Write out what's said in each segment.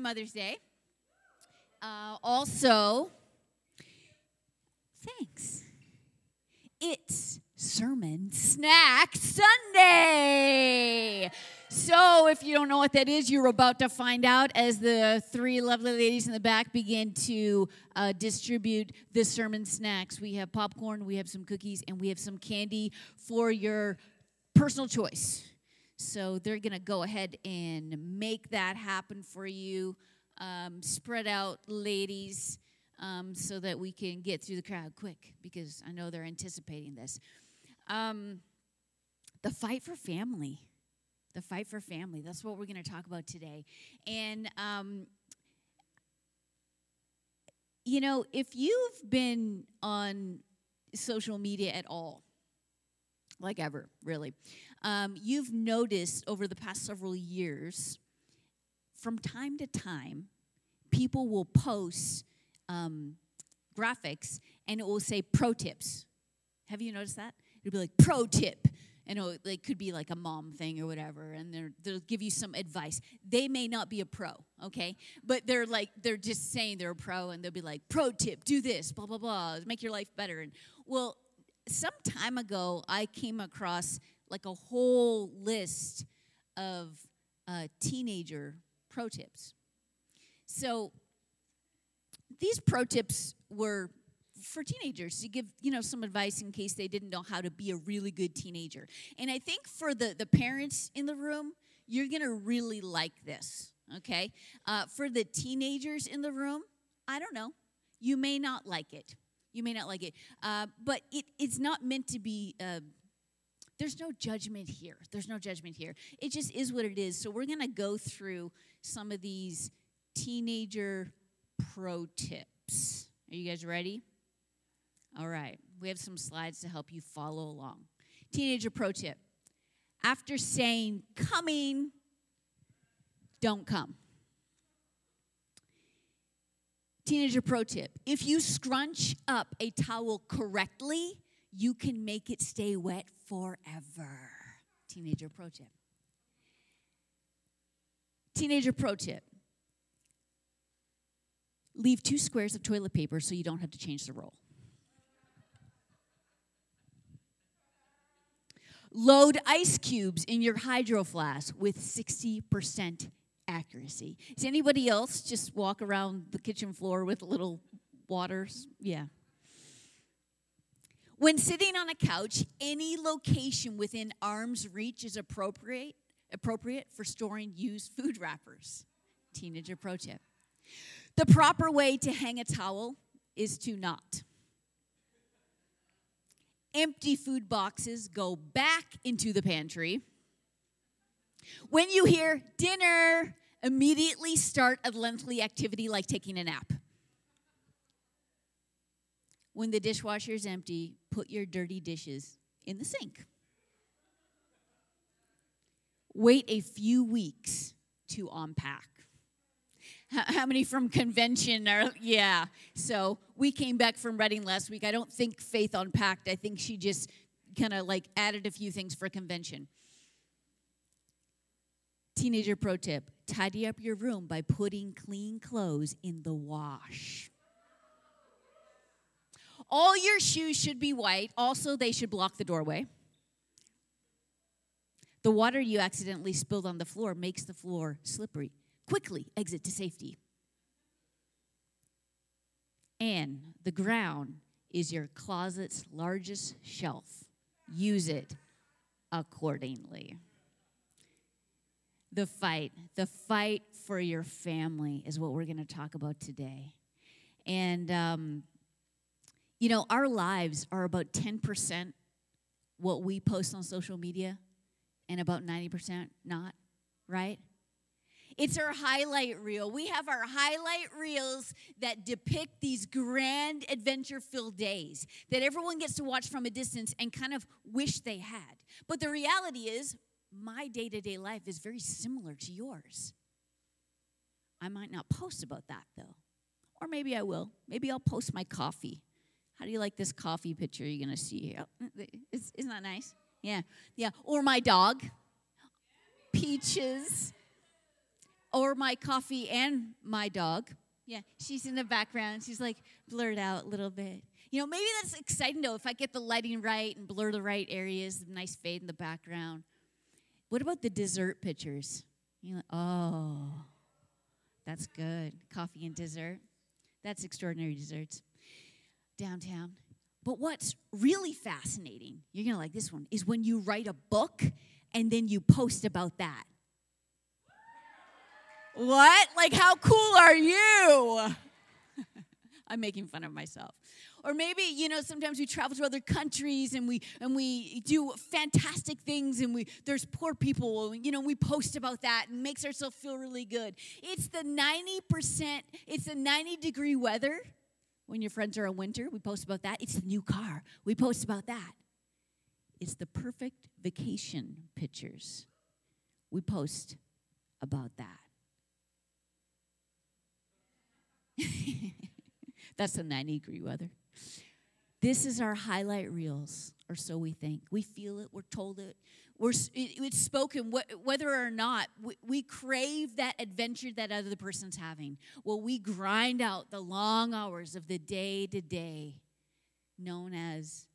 Mother's Day. Uh, also, thanks. It's Sermon Snack Sunday. So, if you don't know what that is, you're about to find out as the three lovely ladies in the back begin to uh, distribute the sermon snacks. We have popcorn, we have some cookies, and we have some candy for your personal choice. So, they're going to go ahead and make that happen for you. Um, spread out, ladies, um, so that we can get through the crowd quick because I know they're anticipating this. Um, the fight for family the fight for family. That's what we're going to talk about today. And, um, you know, if you've been on social media at all, like ever, really, um, you've noticed over the past several years, from time to time, people will post um, graphics and it will say pro tips. Have you noticed that? It'll be like pro tip and it like, could be like a mom thing or whatever, and they'll give you some advice. They may not be a pro, okay, but they're like they're just saying they're a pro, and they'll be like, "Pro tip: do this, blah blah blah, make your life better." And well, some time ago, I came across like a whole list of uh, teenager pro tips. So these pro tips were for teenagers to give you know some advice in case they didn't know how to be a really good teenager. And i think for the the parents in the room you're gonna really like this okay? Uh, for the teenagers in the room i don't know. You may not like it. You may not like it. Uh, but it, it's not meant to be uh, there's no judgment here. There's no judgment here. It just is what it is. So we're gonna go through some of these teenager pro tips. Are you guys ready? All right, we have some slides to help you follow along. Teenager pro tip. After saying coming, don't come. Teenager pro tip. If you scrunch up a towel correctly, you can make it stay wet forever. Teenager pro tip. Teenager pro tip leave two squares of toilet paper so you don't have to change the roll. Load ice cubes in your hydro flask with 60% accuracy. Does anybody else just walk around the kitchen floor with little waters? Yeah. When sitting on a couch, any location within arm's reach is appropriate appropriate for storing used food wrappers. Teenager pro tip. The proper way to hang a towel is to not. Empty food boxes go back into the pantry. When you hear dinner, immediately start a lengthy activity like taking a nap. When the dishwasher is empty, put your dirty dishes in the sink. Wait a few weeks to unpack. How many from convention are, yeah. So we came back from Reading last week. I don't think Faith unpacked. I think she just kind of like added a few things for convention. Teenager pro tip tidy up your room by putting clean clothes in the wash. All your shoes should be white. Also, they should block the doorway. The water you accidentally spilled on the floor makes the floor slippery quickly exit to safety. And the ground is your closet's largest shelf. Use it accordingly. The fight, the fight for your family is what we're going to talk about today. And, um, you know, our lives are about 10% what we post on social media and about 90% not, right? It's our highlight reel. We have our highlight reels that depict these grand adventure filled days that everyone gets to watch from a distance and kind of wish they had. But the reality is, my day to day life is very similar to yours. I might not post about that though. Or maybe I will. Maybe I'll post my coffee. How do you like this coffee picture you're going to see here? Oh, isn't that nice? Yeah. Yeah. Or my dog, Peaches. or my coffee and my dog. Yeah, she's in the background. She's like blurred out a little bit. You know, maybe that's exciting though if I get the lighting right and blur the right areas, nice fade in the background. What about the dessert pictures? You oh, that's good. Coffee and dessert. That's extraordinary desserts downtown. But what's really fascinating, you're going to like this one, is when you write a book and then you post about that. What? Like, how cool are you? I'm making fun of myself. Or maybe, you know, sometimes we travel to other countries and we and we do fantastic things and we there's poor people, you know, we post about that and makes ourselves feel really good. It's the 90%, it's the 90 degree weather when your friends are in winter, we post about that. It's the new car. We post about that. It's the perfect vacation pictures. We post about that. That's the 90 degree weather. This is our highlight reels, or so we think. We feel it, we're told it, we're, it's spoken whether or not we, crave that adventure that other person's having. Well, we grind out the long hours of the day to day known as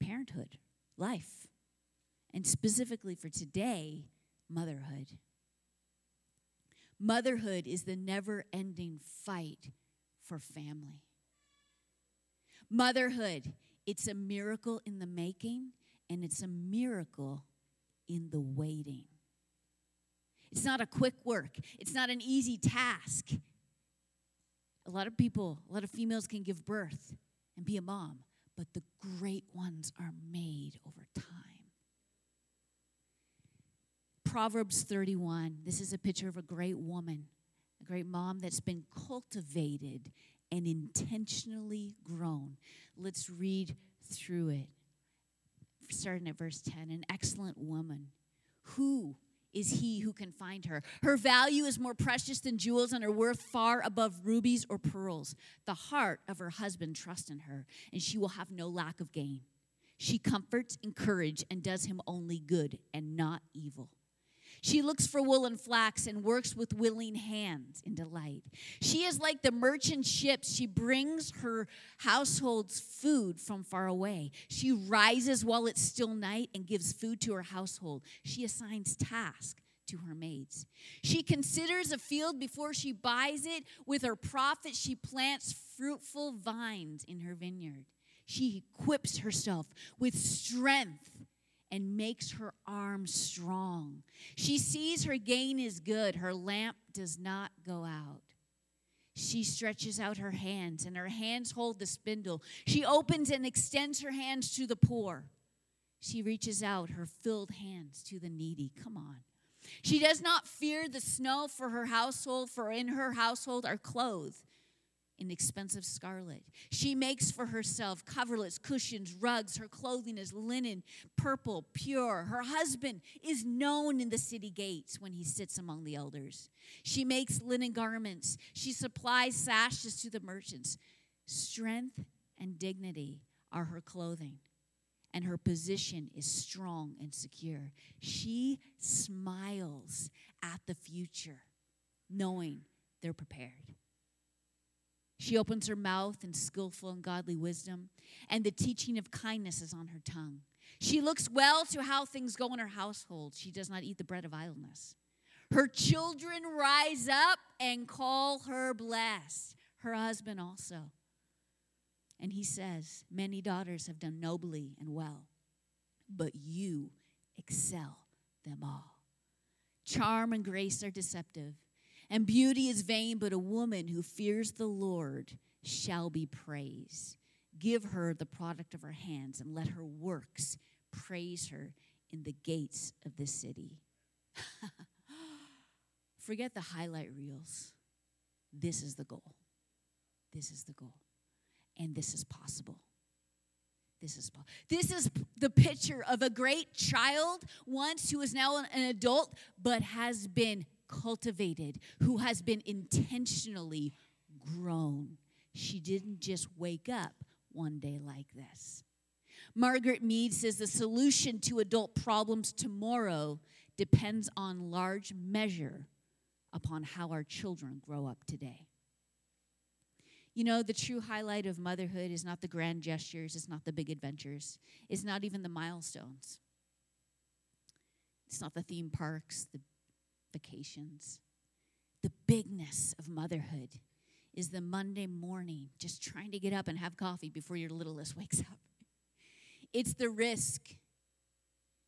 parenthood, life, and specifically for today, motherhood. Motherhood is the never ending fight for family. Motherhood, it's a miracle in the making, and it's a miracle in the waiting. It's not a quick work, it's not an easy task. A lot of people, a lot of females can give birth and be a mom, but the great ones are made over time. Proverbs 31. This is a picture of a great woman, a great mom that's been cultivated and intentionally grown. Let's read through it. Starting at verse 10 An excellent woman. Who is he who can find her? Her value is more precious than jewels, and her worth far above rubies or pearls. The heart of her husband trusts in her, and she will have no lack of gain. She comforts, encourages, and does him only good and not evil. She looks for wool and flax and works with willing hands in delight. She is like the merchant ships. She brings her household's food from far away. She rises while it's still night and gives food to her household. She assigns tasks to her maids. She considers a field before she buys it. With her profit, she plants fruitful vines in her vineyard. She equips herself with strength and makes her arms strong. She sees her gain is good, her lamp does not go out. She stretches out her hands, and her hands hold the spindle. She opens and extends her hands to the poor. She reaches out her filled hands to the needy. Come on. She does not fear the snow for her household, for in her household are clothed in expensive scarlet. She makes for herself coverlets, cushions, rugs. Her clothing is linen, purple, pure. Her husband is known in the city gates when he sits among the elders. She makes linen garments. She supplies sashes to the merchants. Strength and dignity are her clothing, and her position is strong and secure. She smiles at the future, knowing they're prepared. She opens her mouth in skillful and godly wisdom, and the teaching of kindness is on her tongue. She looks well to how things go in her household. She does not eat the bread of idleness. Her children rise up and call her blessed, her husband also. And he says, Many daughters have done nobly and well, but you excel them all. Charm and grace are deceptive and beauty is vain, but a woman who fears the Lord shall be praised. Give her the product of her hands, and let her works praise her in the gates of the city. Forget the highlight reels. This is the goal. This is the goal. And this is possible. This is this is the picture of a great child once who is now an adult but has been cultivated, who has been intentionally grown. She didn't just wake up one day like this. Margaret Mead says the solution to adult problems tomorrow depends on large measure upon how our children grow up today. You know, the true highlight of motherhood is not the grand gestures, it's not the big adventures, it's not even the milestones. It's not the theme parks, the The bigness of motherhood is the Monday morning, just trying to get up and have coffee before your littlest wakes up. It's the risk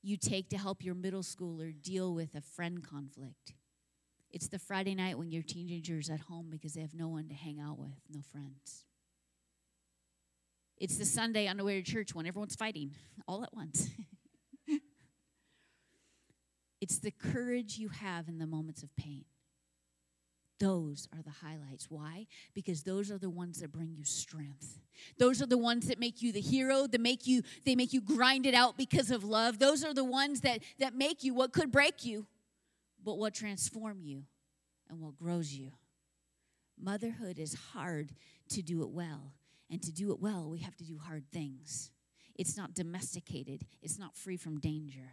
you take to help your middle schooler deal with a friend conflict. It's the Friday night when your teenager's at home because they have no one to hang out with, no friends. It's the Sunday on the way to church when everyone's fighting all at once. it's the courage you have in the moments of pain. Those are the highlights. Why? Because those are the ones that bring you strength. Those are the ones that make you the hero, that make you they make you grind it out because of love. Those are the ones that that make you what could break you, but what transform you and what grows you. Motherhood is hard to do it well, and to do it well, we have to do hard things. It's not domesticated. It's not free from danger.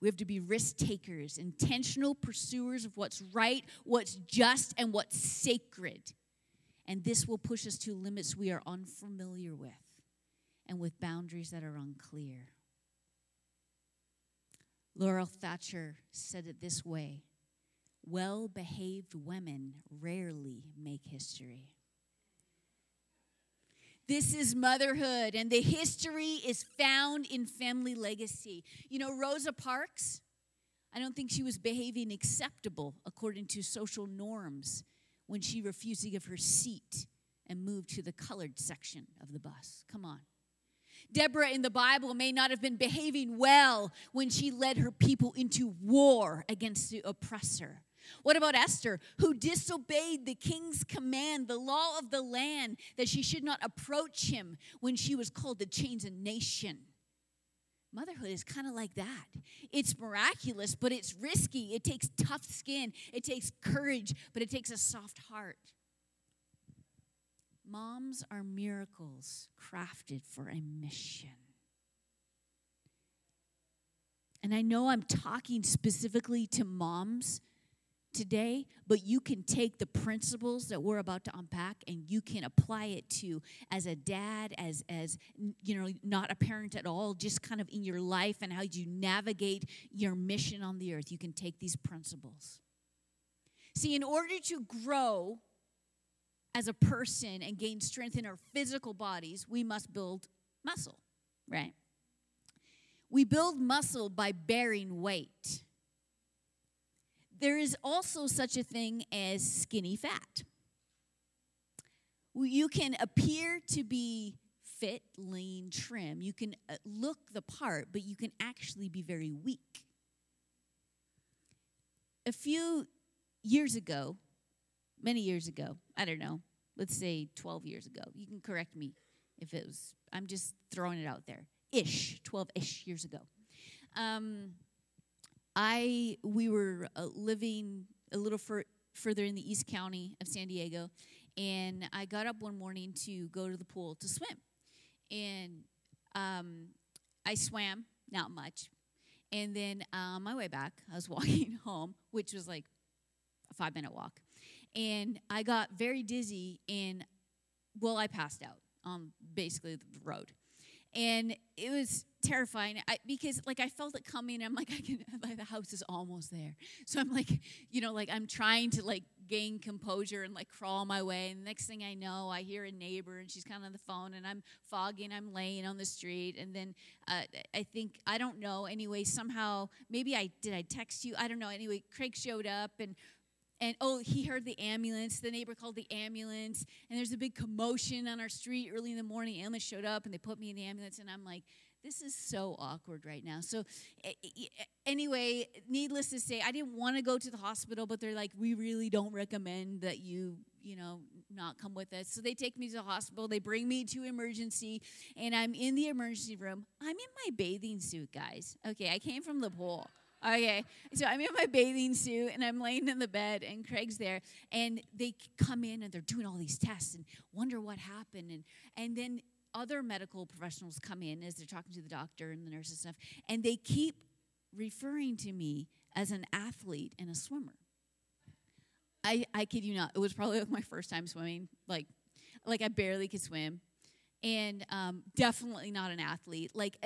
We have to be risk takers, intentional pursuers of what's right, what's just, and what's sacred. And this will push us to limits we are unfamiliar with and with boundaries that are unclear. Laurel Thatcher said it this way Well behaved women rarely make history. This is motherhood, and the history is found in family legacy. You know, Rosa Parks, I don't think she was behaving acceptable according to social norms when she refused to give her seat and moved to the colored section of the bus. Come on. Deborah in the Bible may not have been behaving well when she led her people into war against the oppressor. What about Esther, who disobeyed the king's command, the law of the land, that she should not approach him when she was called to change a nation? Motherhood is kind of like that. It's miraculous, but it's risky. It takes tough skin, it takes courage, but it takes a soft heart. Moms are miracles crafted for a mission. And I know I'm talking specifically to moms today, but you can take the principles that we're about to unpack and you can apply it to as a dad, as as you know, not a parent at all, just kind of in your life and how you navigate your mission on the earth. You can take these principles. See, in order to grow as a person and gain strength in our physical bodies, we must build muscle, right? We build muscle by bearing weight there is also such a thing as skinny fat. You can appear to be fit, lean, trim. You can uh, look the part, but you can actually be very weak. A few years ago, many years ago, I don't know, let's say 12 years ago, you can correct me if it was, I'm just throwing it out there, ish, 12 ish years ago. Um, I we were uh, living a little fur- further in the East County of San Diego, and I got up one morning to go to the pool to swim, and um, I swam not much, and then on my way back, I was walking home, which was like a five minute walk, and I got very dizzy and well, I passed out on basically the road. And it was terrifying. I, because like i felt it coming. I'm like i can like the house is almost there. So i'm like you know like i'm trying to like gain composure and like crawl my way. And the next thing i know i hear a neighbor and she's kind of on the phone and i'm fogging i'm laying on the street. And then uh, i think i don't know anyway somehow maybe i did i text you? I don't know. Anyway craig showed up and and oh, he heard the ambulance. The neighbor called the ambulance, and there's a big commotion on our street early in the morning. Ambulance showed up, and they put me in the ambulance, and I'm like, this is so awkward right now. So, anyway, needless to say, I didn't want to go to the hospital, but they're like, we really don't recommend that you, you know, not come with us. So they take me to the hospital. They bring me to emergency, and I'm in the emergency room. I'm in my bathing suit, guys. Okay, I came from the pool. Okay, so I'm in my bathing suit and I'm laying in the bed, and Craig's there, and they come in and they're doing all these tests and wonder what happened, and and then other medical professionals come in as they're talking to the doctor and the nurse and stuff, and they keep referring to me as an athlete and a swimmer. I, I kid you not, it was probably like my first time swimming. Like, like I barely could swim, and um, definitely not an athlete. Like,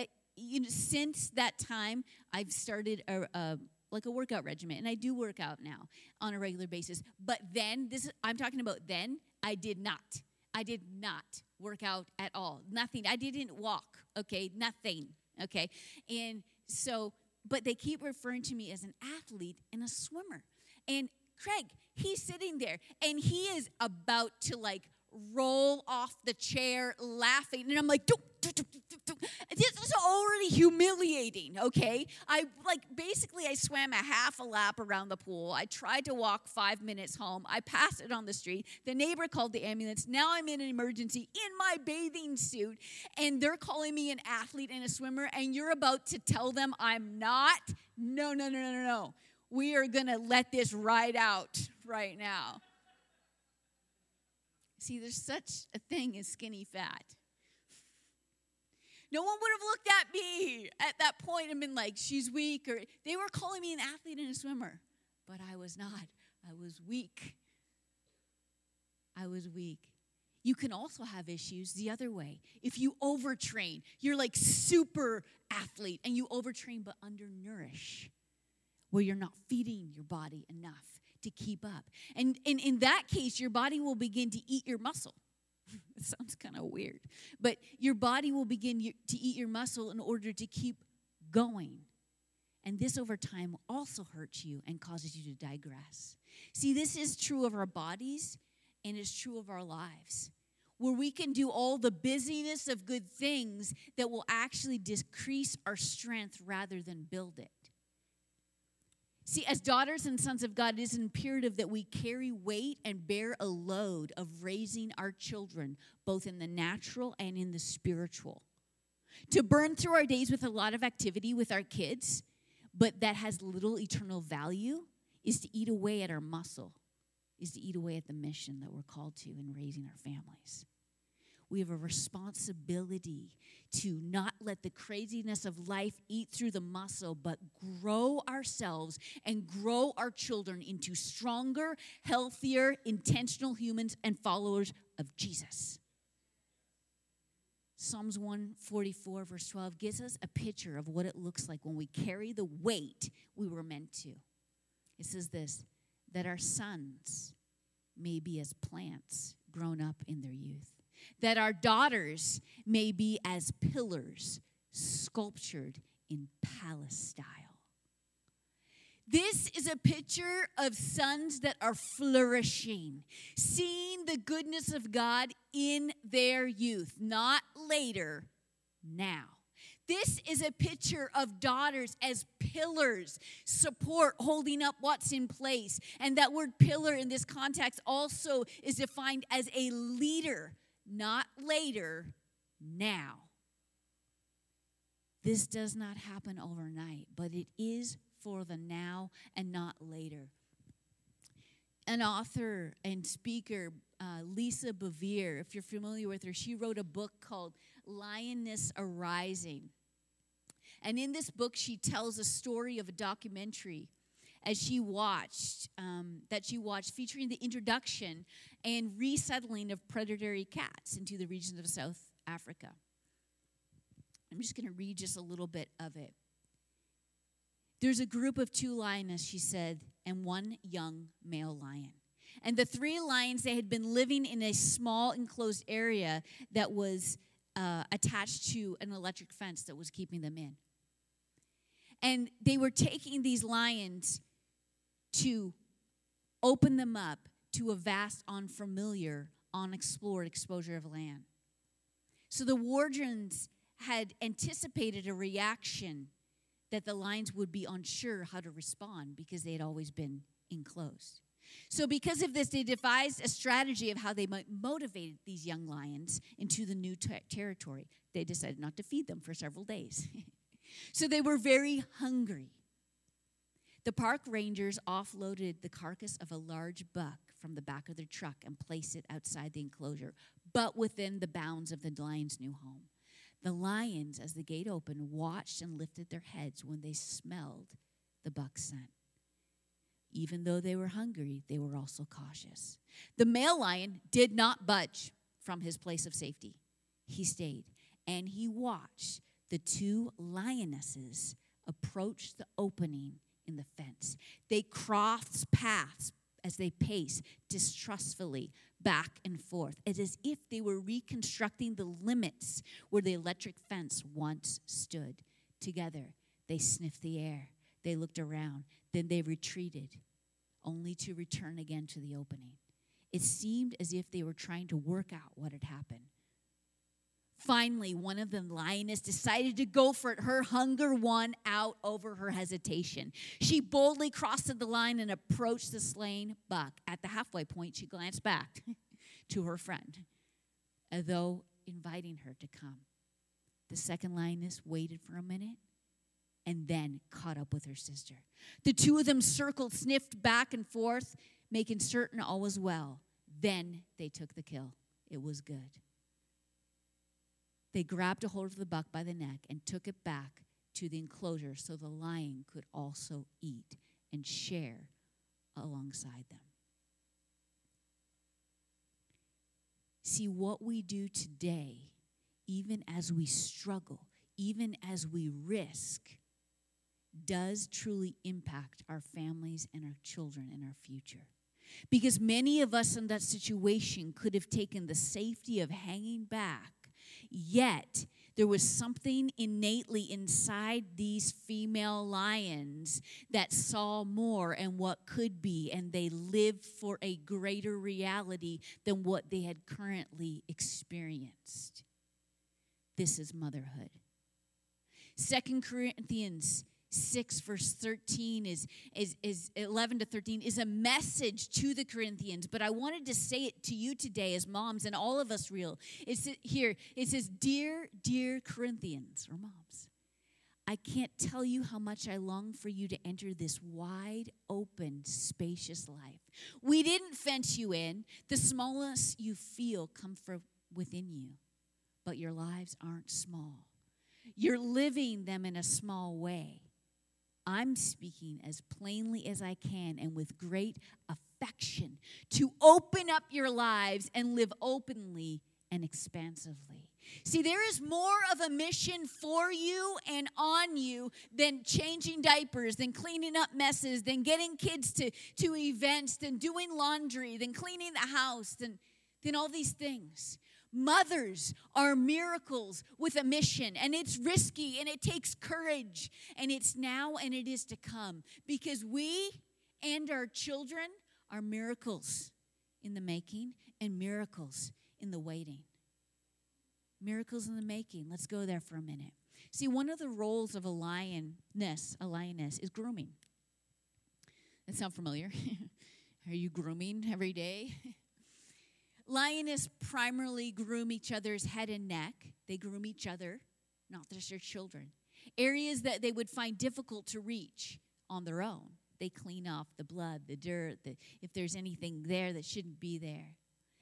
you know, since that time, I've started a, a like a workout regimen, and I do work out now on a regular basis. But then, this is, I'm talking about then. I did not. I did not work out at all. Nothing. I didn't walk. Okay, nothing. Okay, and so, but they keep referring to me as an athlete and a swimmer. And Craig, he's sitting there and he is about to like roll off the chair laughing. And I'm like, do, do, do, this is already humiliating, okay? I like basically I swam a half a lap around the pool. I tried to walk five minutes home. I passed it on the street. The neighbor called the ambulance. Now I'm in an emergency in my bathing suit, and they're calling me an athlete and a swimmer, and you're about to tell them I'm not? No, no, no, no, no, no. We are gonna let this ride out right now. See, there's such a thing as skinny fat. No one would have looked at me at that point and been like, she's weak, or they were calling me an athlete and a swimmer, but I was not. I was weak. I was weak. You can also have issues the other way. If you overtrain, you're like super athlete and you overtrain but undernourish, where you're not feeding your body enough to keep up. And, in that case, your body will begin to eat your muscle. it sounds kind of weird, but your body will begin to eat your muscle in order to keep going. And this over time also hurts you and causes you to digress. See, this is true of our bodies and it's true of our lives, where we can do all the busyness of good things that will actually decrease our strength rather than build it. See, as daughters and sons of God, it is imperative that we carry weight and bear a load of raising our children, both in the natural and in the spiritual. To burn through our days with a lot of activity with our kids, but that has little eternal value, is to eat away at our muscle, is to eat away at the mission that we're called to in raising our families we have a responsibility to not let the craziness of life eat through the muscle, but grow ourselves and grow our children into stronger, healthier, intentional humans and followers of Jesus. Psalms 144, verse 12, gives us a picture of what it looks like when we carry the weight we were meant to. It says this that our sons may be as plants grown up in their youth that our daughters may be as pillars sculptured in palace style. This is a picture of sons that are flourishing, seeing the goodness of God in their youth, not later, now. This is a picture of daughters as pillars, support, holding up what's in place. And that word pillar in this context also is defined as a leader not later, now. This does not happen overnight, but it is for the now and not later. An author and speaker, uh, Lisa Bevere, if you're familiar with her, she wrote a book called Lioness Arising. And in this book, she tells a story of a documentary as she watched um, that she watched featuring the introduction and resettling of predatory cats into the regions of South Africa. I'm just going to read just a little bit of it. There's a group of two lioness, she said, and one young male lion. And the three lions, they had been living in a small enclosed area that was uh, attached to an electric fence that was keeping them in. And they were taking these lions to open them up to a vast, unfamiliar, unexplored exposure of land. So the wardens had anticipated a reaction that the lions would be unsure how to respond because they had always been enclosed. So, because of this, they devised a strategy of how they might motivate these young lions into the new ter- territory. They decided not to feed them for several days. so, they were very hungry. The park rangers offloaded the carcass of a large buck from the back of their truck and placed it outside the enclosure, but within the bounds of the lion's new home. The lions, as the gate opened, watched and lifted their heads when they smelled the buck's scent. Even though they were hungry, they were also cautious. The male lion did not budge from his place of safety. He stayed and he watched the two lionesses approach the opening in the fence. They crossed paths as they paced distrustfully back and forth, as if they were reconstructing the limits where the electric fence once stood. Together, they sniffed the air, they looked around, then they retreated, only to return again to the opening. It seemed as if they were trying to work out what had happened. Finally, one of the lioness decided to go for it. Her hunger won out over her hesitation. She boldly crossed the line and approached the slain buck. At the halfway point, she glanced back to her friend, as though inviting her to come. The second lioness waited for a minute and then caught up with her sister. The two of them circled, sniffed back and forth, making certain all was well. Then they took the kill. It was good. They grabbed a hold of the buck by the neck and took it back to the enclosure so the lion could also eat and share alongside them. See, what we do today, even as we struggle, even as we risk, does truly impact our families and our children and our future. Because many of us in that situation could have taken the safety of hanging back Yet, there was something innately inside these female lions that saw more and what could be, and they lived for a greater reality than what they had currently experienced. This is motherhood. Second Corinthians 6 verse 13 is, is, is 11 to 13 is a message to the corinthians but i wanted to say it to you today as moms and all of us real. It's here it says dear dear corinthians or moms i can't tell you how much i long for you to enter this wide open spacious life. We didn't fence you in. The smallest you feel come from within you but your lives aren't small. You're living them in a small way I'm speaking as plainly as I can and with great affection to open up your lives and live openly and expansively. See, there is more of a mission for you and on you than changing diapers, than cleaning up messes, than getting kids to, to events, than doing laundry, than cleaning the house, than, than all these things. Mothers are miracles with a mission, and it's risky and it takes courage, and it's now and it is to come because we and our children are miracles in the making and miracles in the waiting. Miracles in the making. Let's go there for a minute. See, one of the roles of a lioness, a lioness, is grooming. That sound familiar? are you grooming every day? Lioness primarily groom each other's head and neck. They groom each other, not just their children. Areas that they would find difficult to reach on their own. They clean off the blood, the dirt, the, if there's anything there that shouldn't be there.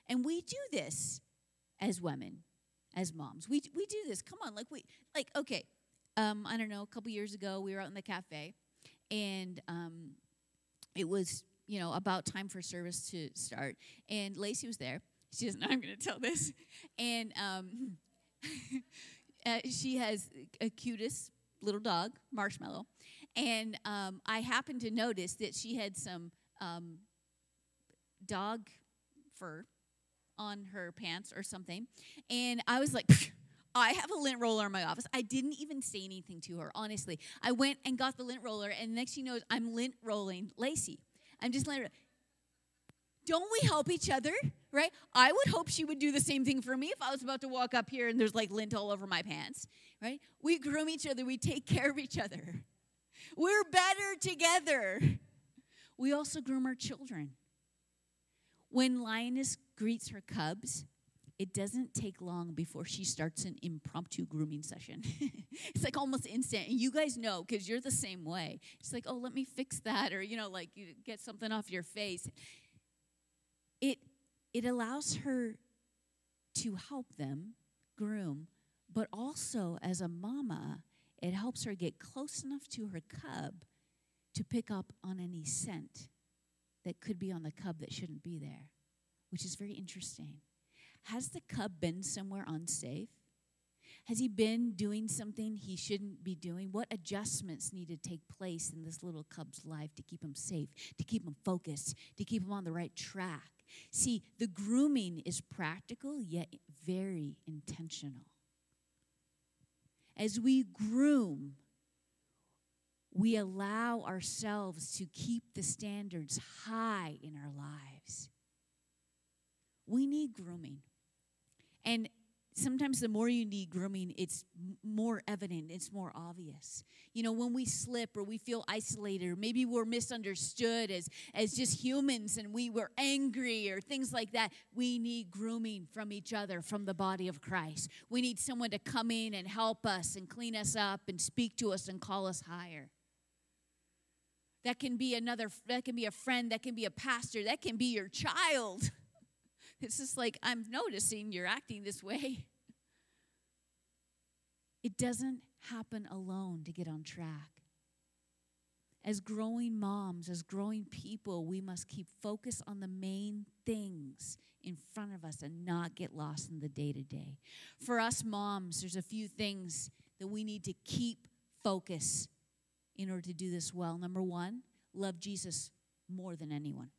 And we do this as women, as moms. We, we do this. Come on, like we like okay. Um, I don't know. A couple years ago, we were out in the cafe, and um, it was you know about time for service to start, and Lacey was there, she doesn't know I'm going to tell this. And um, uh, she has a cutest little dog, Marshmallow. And um, I happened to notice that she had some um, dog fur on her pants or something. And I was like, I have a lint roller in my office. I didn't even say anything to her, honestly. I went and got the lint roller, and next thing you know, I'm lint rolling Lacey. I'm just lint her. Don't we help each other? right? I would hope she would do the same thing for me if I was about to walk up here and there's like lint all over my pants, right? We groom each other, we take care of each other. We're better together. We also groom our children. When Lioness greets her cubs, it doesn't take long before she starts an impromptu grooming session. it's like almost instant. And you guys know because you're the same way. It's like, oh, let me fix that, or, you know, like you get something off your face. It it allows her to help them groom, but also as a mama, it helps her get close enough to her cub to pick up on any scent that could be on the cub that shouldn't be there, which is very interesting. Has the cub been somewhere unsafe? Has he been doing something he shouldn't be doing? What adjustments need to take place in this little cub's life to keep him safe, to keep him focused, to keep him on the right track? See, the grooming is practical yet very intentional. As we groom, we allow ourselves to keep the standards high in our lives. We need grooming. And sometimes the more you need grooming, it's more evident, it's more obvious. You know, when we slip or we feel isolated or maybe we're misunderstood as, as just humans and we were angry or things like that, we need grooming from each other, from the body of Christ. We need someone to come in and help us and clean us up and speak to us and call us higher. That can be another, that can be a friend, that can be a pastor, that can be your child. It's just like, I'm noticing you're acting this way. It doesn't happen alone to get on track. As growing moms, as growing people, we must keep focus on the main things in front of us and not get lost in the day to day. For us moms, there's a few things that we need to keep focus in order to do this well. Number one, love Jesus more than anyone.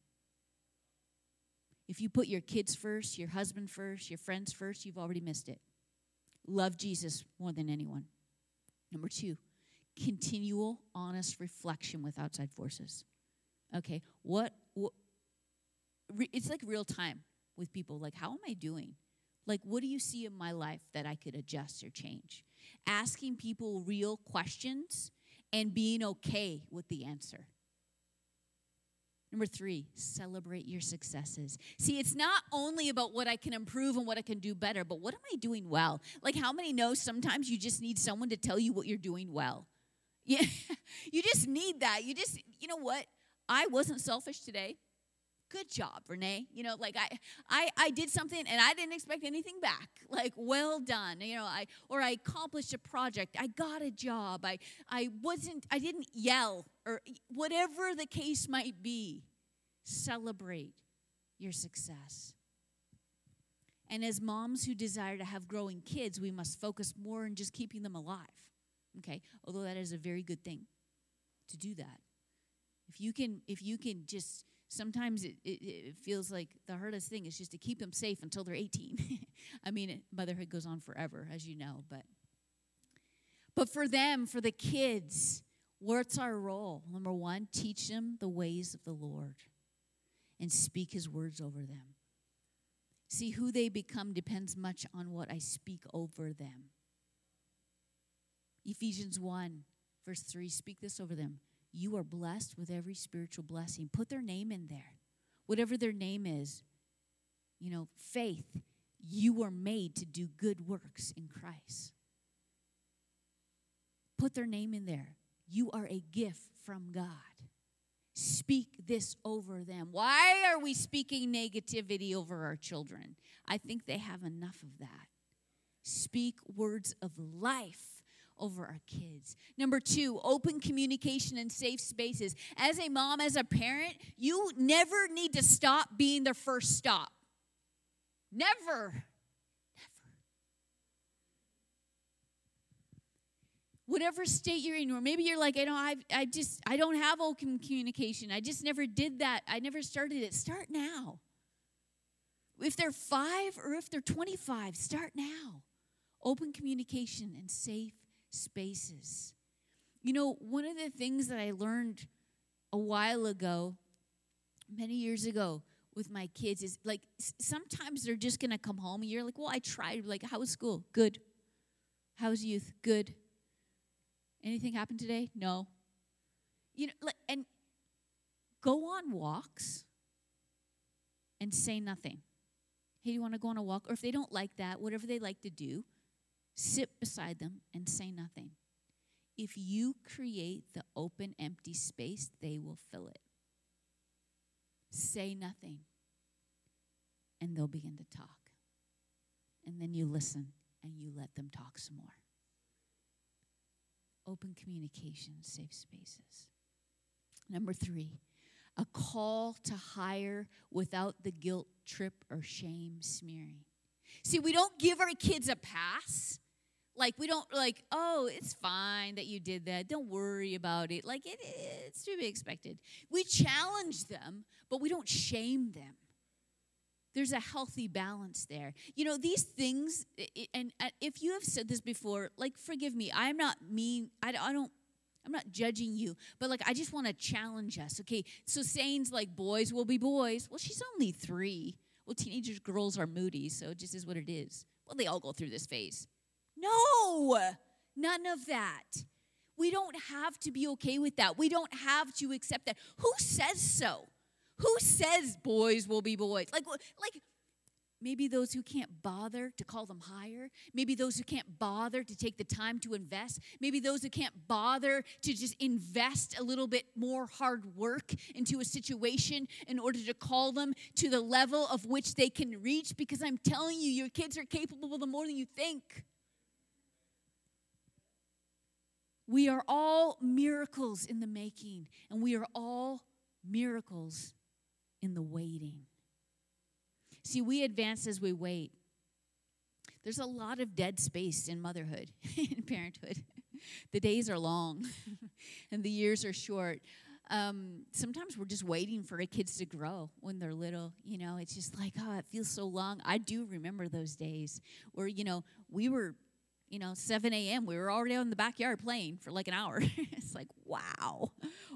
If you put your kids first, your husband first, your friends first, you've already missed it. Love Jesus more than anyone. Number two, continual, honest reflection with outside forces. Okay, what, what re, it's like real time with people. Like, how am I doing? Like, what do you see in my life that I could adjust or change? Asking people real questions and being okay with the answer. Number three, celebrate your successes. See, it's not only about what I can improve and what I can do better, but what am I doing well? Like, how many know sometimes you just need someone to tell you what you're doing well? Yeah, you just need that. You just, you know what? I wasn't selfish today. Good job, Renee. You know, like I, I, I did something and I didn't expect anything back. Like, well done. You know, I or I accomplished a project. I got a job. I, I wasn't. I didn't yell or whatever the case might be. Celebrate your success. And as moms who desire to have growing kids, we must focus more on just keeping them alive. Okay, although that is a very good thing to do that. If you can, if you can just sometimes it, it, it, feels like the hardest thing is just to keep them safe until they're 18 i mean motherhood goes on forever as you know but but for them for the kids what's our role? Number one teach them the ways of the lord and speak his words over them. See who they become depends much on what i speak over them. Ephesians 1 verse 3 speak this over them you are blessed with every spiritual blessing. Put their name in there. Whatever their name is, you know, faith, you were made to do good works in Christ. Put their name in there. You are a gift from God. Speak this over them. Why are we speaking negativity over our children? I think they have enough of that. Speak words of life over our kids. Number two, open communication and safe spaces. As a mom, as a parent, you never need to stop being the first stop. Never. Never. Whatever state you're in, or maybe you're like, I don't, I, I just, I don't have open communication. I just never did that. I never started it. Start now. If they're five or if they're 25, start now. Open communication and safe spaces. You know, one of the things that I learned a while ago, many years ago, with my kids is like sometimes they're just gonna come home and you're like, well, I tried. Like, how was school? Good. How's youth? Good. Anything happened today? No. You know, and go on walks and say nothing. Hey, you want to go on a walk? Or if they don't like that, whatever they like to do, sit beside them, and say nothing. If you create the open, empty space, they will fill it. Say nothing, and they'll begin to talk. And then you listen and you let them talk some more. Open communication, safe spaces. Number three, a call to higher without the guilt trip or shame smearing. See, we don't give our kids a pass. Like we don't like, oh, it's fine that you did that. Don't worry about it. Like it, it's to be expected. We challenge them, but we don't shame them. There's a healthy balance there. You know, these things, and uh, if you have said this before, like, forgive me, I'm not mean, I, I don't I'm not judging you, but like I just want to challenge us. Okay, so sayings like boys will be boys. Well, she's only three. Well, teenagers, girls are moody, so it just is what it is. Well, they all go through this phase. No, none of that. We don't have to be okay with that. We don't have to accept that. Who says so? Who says boys will be boys? Like, like maybe those who can't bother to call them higher, maybe those who can't bother to take the time to invest, maybe those who can't bother to just invest a little bit more hard work into a situation in order to call them to the level of which they can reach because I'm telling you your kids are capable of more than you think. We are all miracles in the making, and we are all miracles in the waiting. See, we advance as we wait. There's a lot of dead space in motherhood, in parenthood. the days are long and the years are short. Um, sometimes we're just waiting for our kids to grow when they're little. You know, it's just like, oh, it feels so long. I do remember those days where, you know, we were, you know, 7 a.m., we were already in the backyard playing for like an hour. it's like, wow,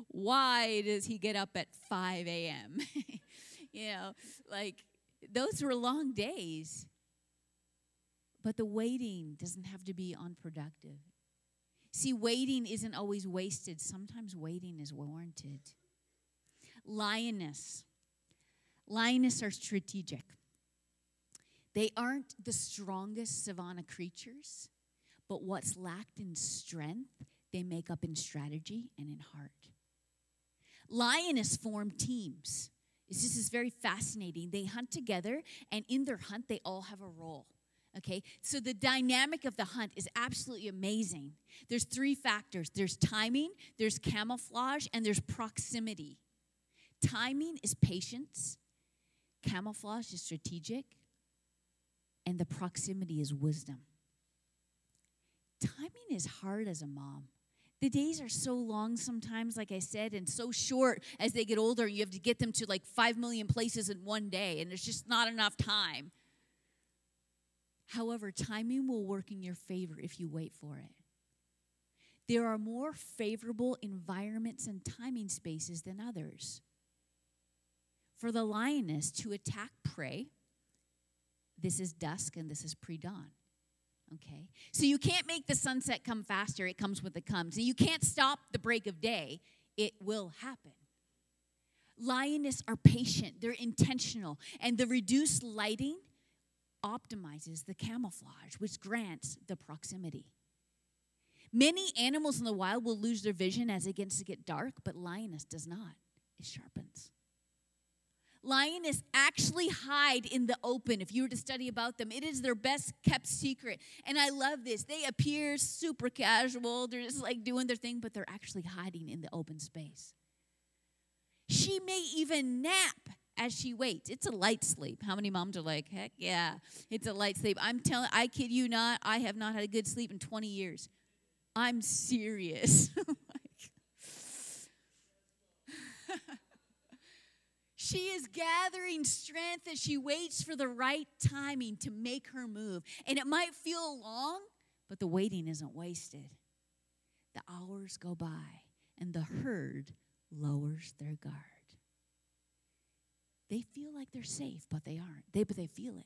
why does he get up at 5 a.m.? you know, like those were long days. But the waiting doesn't have to be unproductive. See, waiting isn't always wasted, sometimes waiting is warranted. Lioness. Lioness are strategic. They aren't the strongest savanna creatures, but what's lacked in strength, they make up in strategy and in heart. Lioness form teams. This is very fascinating. They hunt together, and in their hunt, they all have a role. Okay, so the dynamic of the hunt is absolutely amazing. There's three factors there's timing, there's camouflage, and there's proximity. Timing is patience, camouflage is strategic, and the proximity is wisdom. Timing is hard as a mom the days are so long sometimes, like I said, and so short as they get older. You have to get them to like 5 million places in one day, and there's just not enough time. However, timing will work in your favor if you wait for it. There are more favorable environments and timing spaces than others. For the lioness to attack prey, this is dusk and this is pre dawn. Okay? So you can't make the sunset come faster, it comes when it comes. And you can't stop the break of day, it will happen. Lioness are patient, they're intentional, and the reduced lighting optimizes the camouflage, which grants the proximity. Many animals in the wild will lose their vision as it gets to get dark, but lioness does not. It sharpens. Lionists actually hide in the open. If you were to study about them, it is their best kept secret. And I love this. They appear super casual, they're just like doing their thing, but they're actually hiding in the open space. She may even nap as she waits. It's a light sleep. How many moms are like, heck yeah, it's a light sleep? I'm telling, I kid you not, I have not had a good sleep in 20 years. I'm serious. She is gathering strength as she waits for the right timing to make her move. And it might feel long, but the waiting isn't wasted. The hours go by, and the herd lowers their guard. They feel like they're safe, but they aren't. They, but they feel it.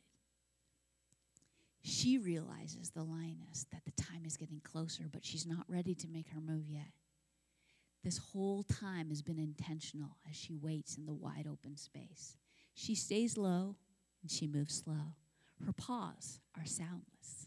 She realizes, the lioness, that the time is getting closer, but she's not ready to make her move yet this whole time has been intentional as she waits in the wide open space. She stays low and she moves slow. Her paws are soundless.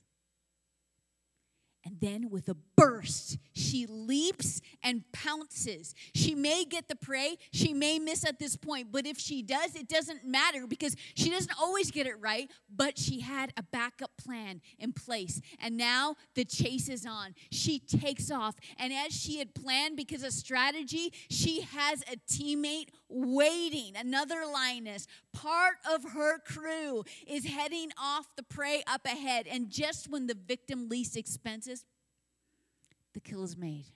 And then, with a burst, she leaps and pounces. She may get the prey, she may miss at this point, but if she does, it doesn't matter because she doesn't always get it right. But she had a backup plan in place. And now the chase is on. She takes off. And as she had planned, because of strategy, she has a teammate waiting, another lioness. Part of her crew is heading off the prey up ahead. And just when the victim least expensive, the kill is made.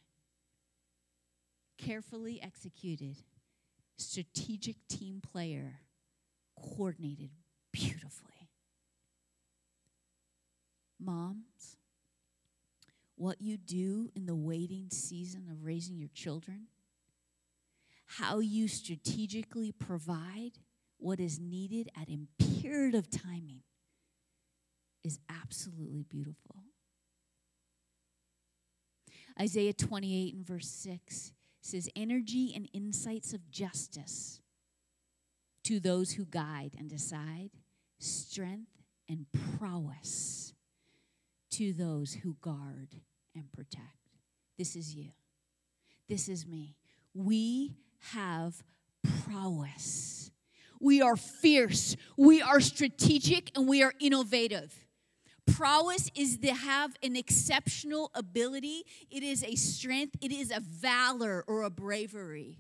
Carefully executed, strategic team player, coordinated beautifully. Moms, what you do in the waiting season of raising your children, how you strategically provide what is needed at imperative timing is absolutely beautiful. Isaiah 28 and verse 6 says, Energy and insights of justice to those who guide and decide, strength and prowess to those who guard and protect. This is you. This is me. We have prowess. We are fierce. We are strategic and we are innovative. Prowess is to have an exceptional ability, it is a strength, it is a valor or a bravery.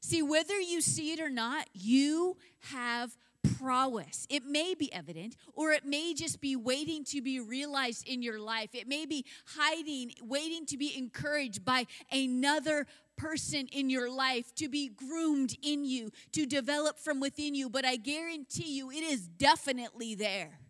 See, whether you see it or not, you have prowess. It may be evident, or it may just be waiting to be realized in your life. It may be hiding, waiting to be encouraged by another person in your life, to be groomed in you, to develop from within you. But I guarantee you, it is definitely there.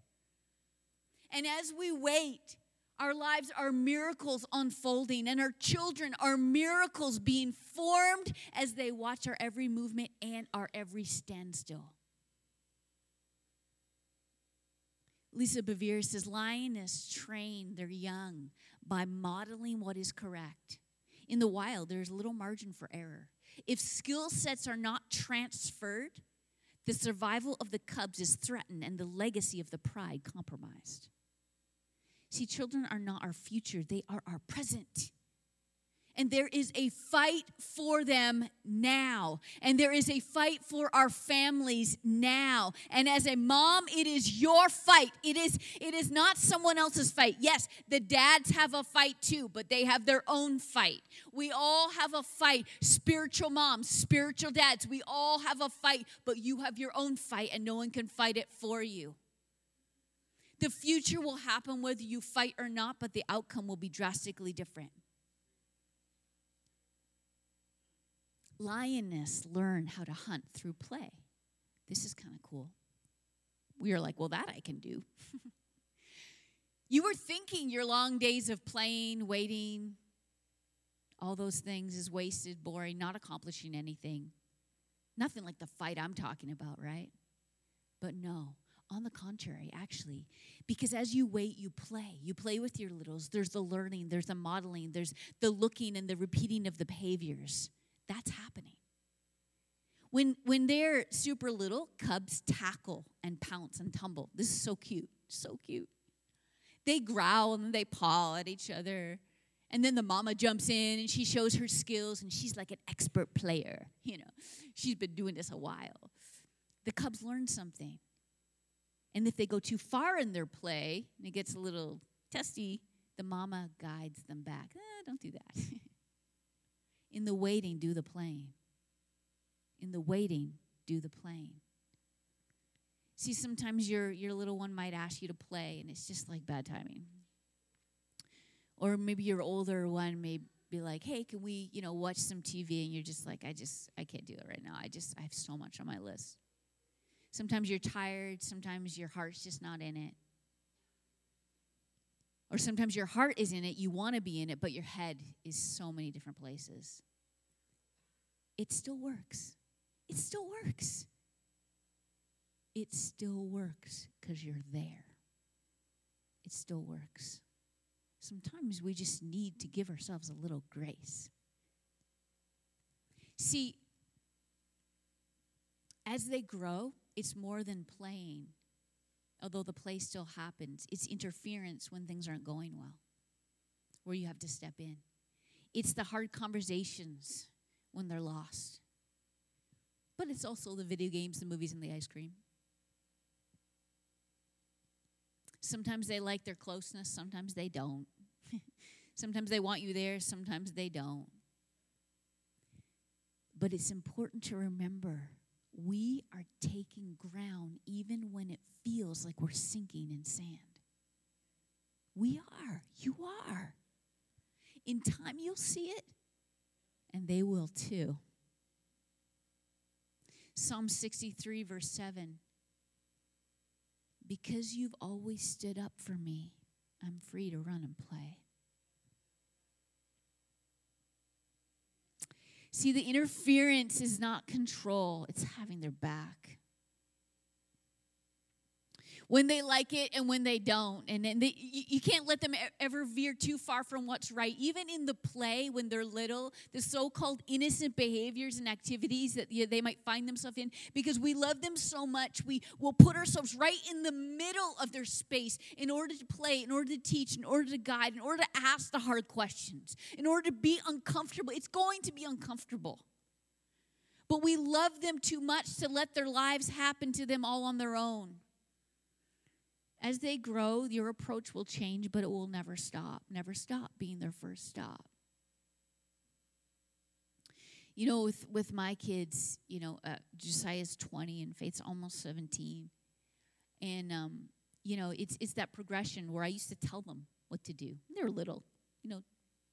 And as we wait, our lives are miracles unfolding, and our children are miracles being formed as they watch our every movement and our every standstill. Lisa Bevere says Lioness train their young by modeling what is correct. In the wild, there's little margin for error. If skill sets are not transferred, the survival of the cubs is threatened and the legacy of the pride compromised. See, children are not our future, they are our present. And there is a fight for them now. And there is a fight for our families now. And as a mom, it is your fight. It is, it is not someone else's fight. Yes, the dads have a fight too, but they have their own fight. We all have a fight. Spiritual moms, spiritual dads, we all have a fight, but you have your own fight, and no one can fight it for you. The future will happen whether you fight or not, but the outcome will be drastically different. Lioness learn how to hunt through play. This is kind of cool. We are like, well, that I can do. you were thinking your long days of playing, waiting, all those things is wasted, boring, not accomplishing anything. Nothing like the fight I'm talking about, right? But no, on the contrary, actually, because as you wait, you play. You play with your littles. There's the learning, there's the modeling, there's the looking and the repeating of the behaviors. That's happening. When, when they're super little, cubs tackle and pounce and tumble. This is so cute, so cute. They growl and they paw at each other. And then the mama jumps in and she shows her skills and she's like an expert player. You know, she's been doing this a while. The cubs learn something. And if they go too far in their play and it gets a little testy, the mama guides them back. Eh, don't do that. in the waiting, do the playing. In the waiting, do the playing. See, sometimes your, your little one might ask you to play, and it's just like bad timing. Or maybe your older one may be like, hey, can we, you know, watch some TV? And you're just like, I just, I can't do it right now. I just, I have so much on my list. Sometimes you're tired, sometimes your heart's just not in it. Or sometimes your heart is in it, you want to be in it, but your head is so many different places. It still works. It still works. It still works because you're there. It still works. Sometimes we just need to give ourselves a little grace. See, as they grow, it's more than playing. although the play still happens. It's interference when things aren't going well, where you have to step in. It's the hard conversations when they're lost. But it's also the video games, the movies, and the ice cream. Sometimes they like their closeness, sometimes they don't. sometimes they want you there, sometimes they don't. But it's important to remember we are taking ground even when it feels like we're sinking in sand. We are. You are. In time, you'll see it, and they will too. Psalm 63, verse 7 Because you've always stood up for me, I'm free to run and play. See, the interference is not control, it's having their back when they like it and when they don't. And, and you, you can't let them ever veer too far from what's right. Even in the play, when they're little, the so called innocent behaviors and activities that they might find themselves in, because we love them so much, we will put ourselves right in the middle of their space in order to play, in order to teach, in order to guide, in order to ask the hard questions, in order to be uncomfortable. It's going to be uncomfortable. But we love them too much to let their lives happen to them all on their own. As they grow, your approach will change, but it will never stop. Never stop being their first stop. You know, with, with my kids, you know, uh, Josiah's 20 and Faith's almost 17. And, um, you know, it's, it's that progression where I used to tell them what to do. They're little, you know,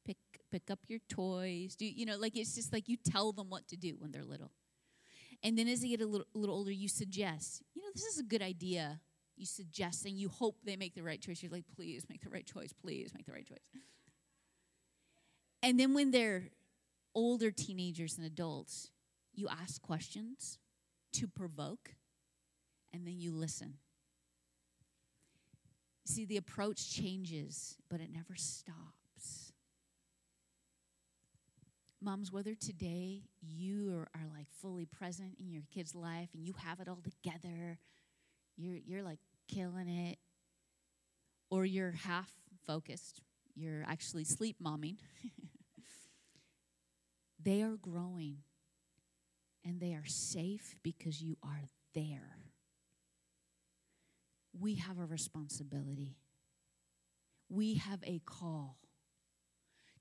pick, pick up your toys. Do, you know, like it's just like you tell them what to do when they're little. And then as they get a little, a little older, you suggest, you know, this is a good idea you suggest and you hope they make the right choice. You're like, please make the right choice, please make the right choice. And then when they're older teenagers and adults, you ask questions to provoke, and then you listen. See, the approach changes, but it never stops. Moms, whether today you are, are like fully present in your kid's life and you have it all together, you're you're like killing it. Or you're half focused. You're actually sleep momming. They are growing. And they are safe because you are there. We have a responsibility. We have a call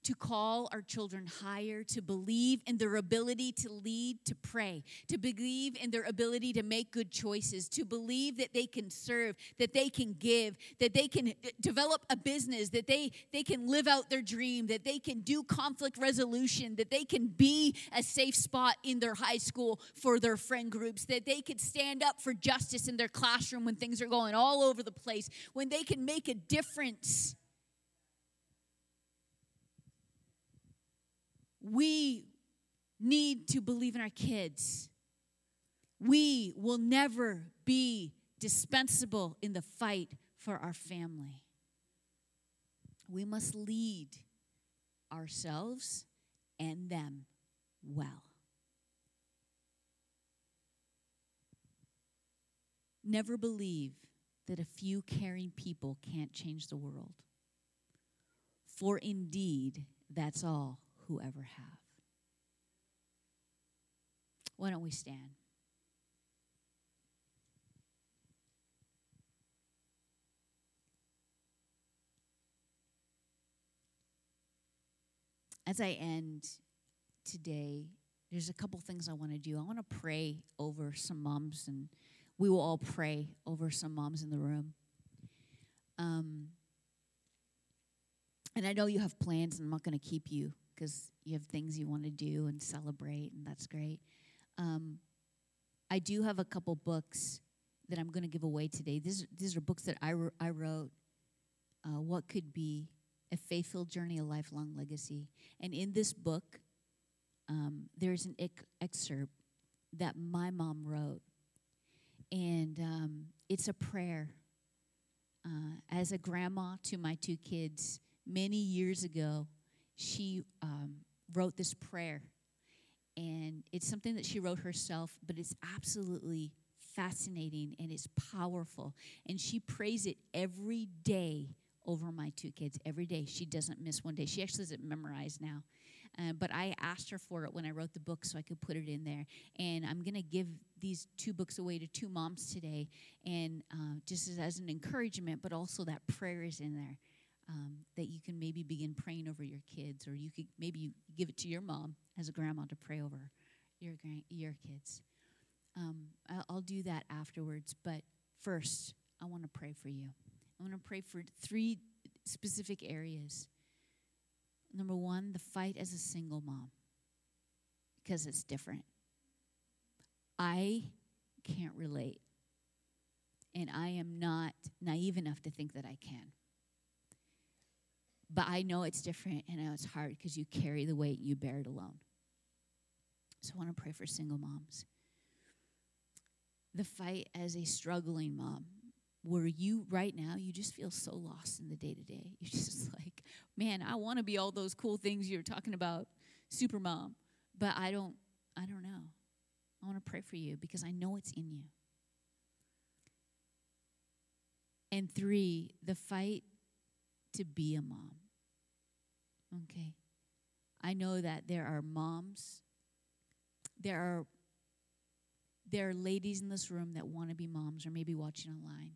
to call our children higher, to believe in their ability to lead, to pray, to believe in their ability to make good choices, to believe that they can serve, that they can give, that they can uh, develop a business, that they, they can live out their dream, that they can do conflict resolution, that they can be a safe spot in their high school for their friend groups, that they could stand up for justice in their classroom when things are going all over the place, when they can make a difference we need to believe in our kids. We will never be dispensable in the fight for our family. We must lead ourselves and them well. Never believe that a few caring people can't change the world. For indeed, that's all who ever have. Why don't we stand? As I end today, there's a couple things I want to do. I want to pray over some moms, and we will all pray over some moms in the room. Um, and I know you have plans, and I'm not going to keep you because you have things you want to do and celebrate, and that's great. Um, I do have a couple books that I'm going to give away today. These, these are books that I, I wrote. Uh, what could be a faithful journey, a lifelong legacy. And in this book, um, there's an excerpt that my mom wrote. And um, it's a prayer. Uh, as a grandma to my two kids many years ago, she um, wrote this prayer. And it's something that she wrote herself, but it's absolutely fascinating and it's powerful. And she prays it every day over my two kids, every day. She doesn't miss one day. She actually has it memorized now. Uh, but I asked her for it when I wrote the book so I could put it in there. And I'm going to give these two books away to two moms today, and uh, just as, as, an encouragement, but also that prayer is in there. Um, that you can maybe begin praying over your kids, or you could maybe you give it to your mom as a grandma to pray over your grand, your kids. Um, I'll, I'll do that afterwards, but first, I want to pray for you. I want to pray for three specific areas Number one, the fight as a single mom, because it's different. I can't relate, and I am not naive enough to think that I can. But I know it's different, and I know it's hard because you carry the weight, you bear it alone. So I want to pray for single moms. The fight as a struggling mom, where you right now you just feel so lost in the day to day. You're just like, man, I want to be all those cool things you're talking about, super mom, but I don't I don't know. I want to pray for you because I know it's in you. And 3, the fight to be a mom. Okay. I know that there are moms there are there are ladies in this room that want to be moms or maybe watching online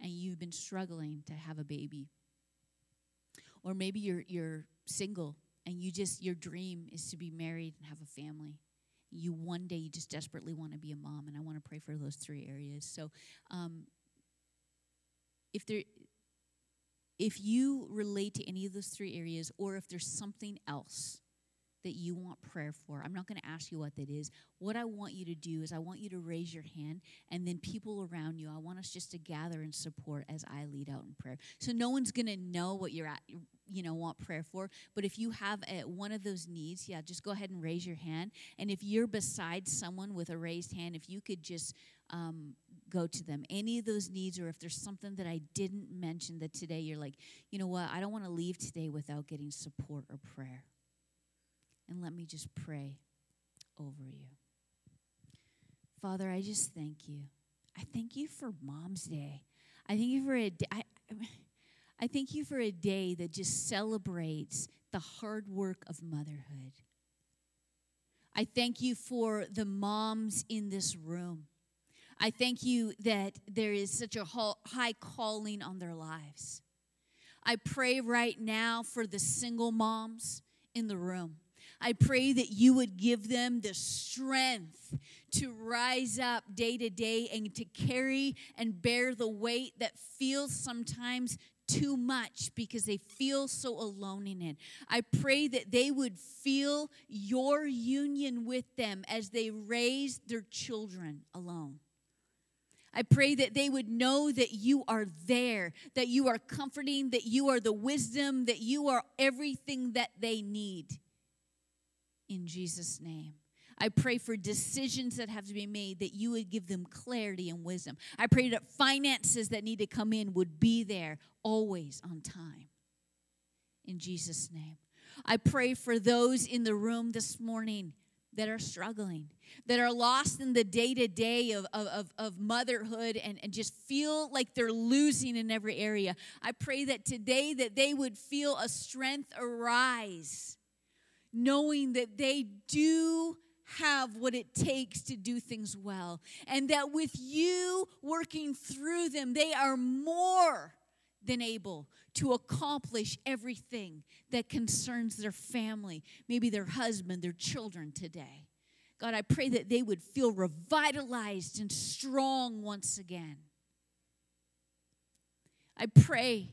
and you've been struggling to have a baby. Or maybe you're you're single and you just your dream is to be married and have a family. You one day you just desperately want to be a mom, and I want to pray for those three areas. So, um, if there, if you relate to any of those three areas, or if there's something else that you want prayer for. I'm not going to ask you what that is. What I want you to do is I want you to raise your hand, and then people around you, I want us just to gather and support as I lead out in prayer. So no one's going to know what you're at, you know, want prayer for. But if you have a, one of those needs, yeah, just go ahead and raise your hand. And if you're beside someone with a raised hand, if you could just um, go to them. Any of those needs, or if there's something that I didn't mention that today you're like, you know what, I don't want to leave today without getting support or prayer. And let me just pray over you. Father, I just thank you. I thank you for Mom's Day. I thank you for a day. I, I thank you for a day that just celebrates the hard work of motherhood. I thank you for the moms in this room. I thank you that there is such a high calling on their lives. I pray right now for the single moms in the room. I pray that you would give them the strength to rise up day to day and to carry and bear the weight that feels sometimes too much because they feel so alone in it. I pray that they would feel your union with them as they raise their children alone. I pray that they would know that you are there, that you are comforting, that you are the wisdom, that you are everything that they need in Jesus' name. I pray for decisions that have to be made that you would give them clarity and wisdom. I pray that finances that need to come in would be there always on time. In Jesus' name. I pray for those in the room this morning that are struggling, that are lost in the day to day of, motherhood and, and just feel like they're losing in every area. I pray that today that they would feel a strength arise knowing that they do have what it takes to do things well, and that with you working through them, they are more than able to accomplish everything that concerns their family, maybe their husband, their children today. God, I pray that they would feel revitalized and strong once again. I pray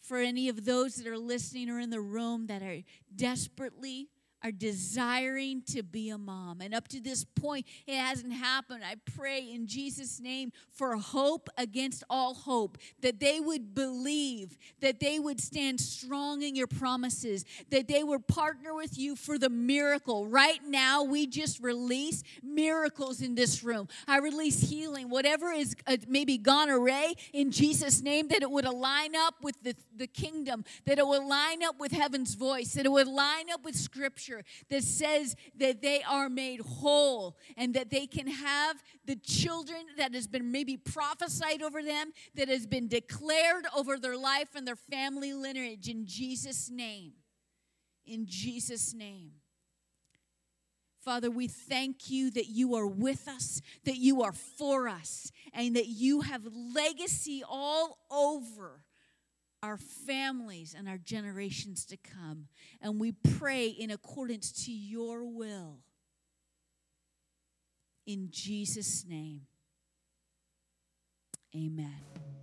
for any of those that are listening or in the room that are desperately are desiring to be a mom. And up to this point, it hasn't happened. I pray in Jesus' name for hope against all hope, that they would believe, that they would stand strong in your promises, that they would partner with you for the miracle. Right now, we just release miracles in this room. I release healing, whatever is uh, maybe gone array in Jesus' name, that it would align up with the, the kingdom, that it would line up with heaven's voice, that it would line up with scripture scripture that says that they are made whole and that they can have the children that has been maybe prophesied over them, that has been declared over their life and their family lineage in Jesus' name. In Jesus' name. Father, we thank you that you are with us, that you are for us, and that you have legacy all over our families and our generations to come. And we pray in accordance to your will. In Jesus' name, amen.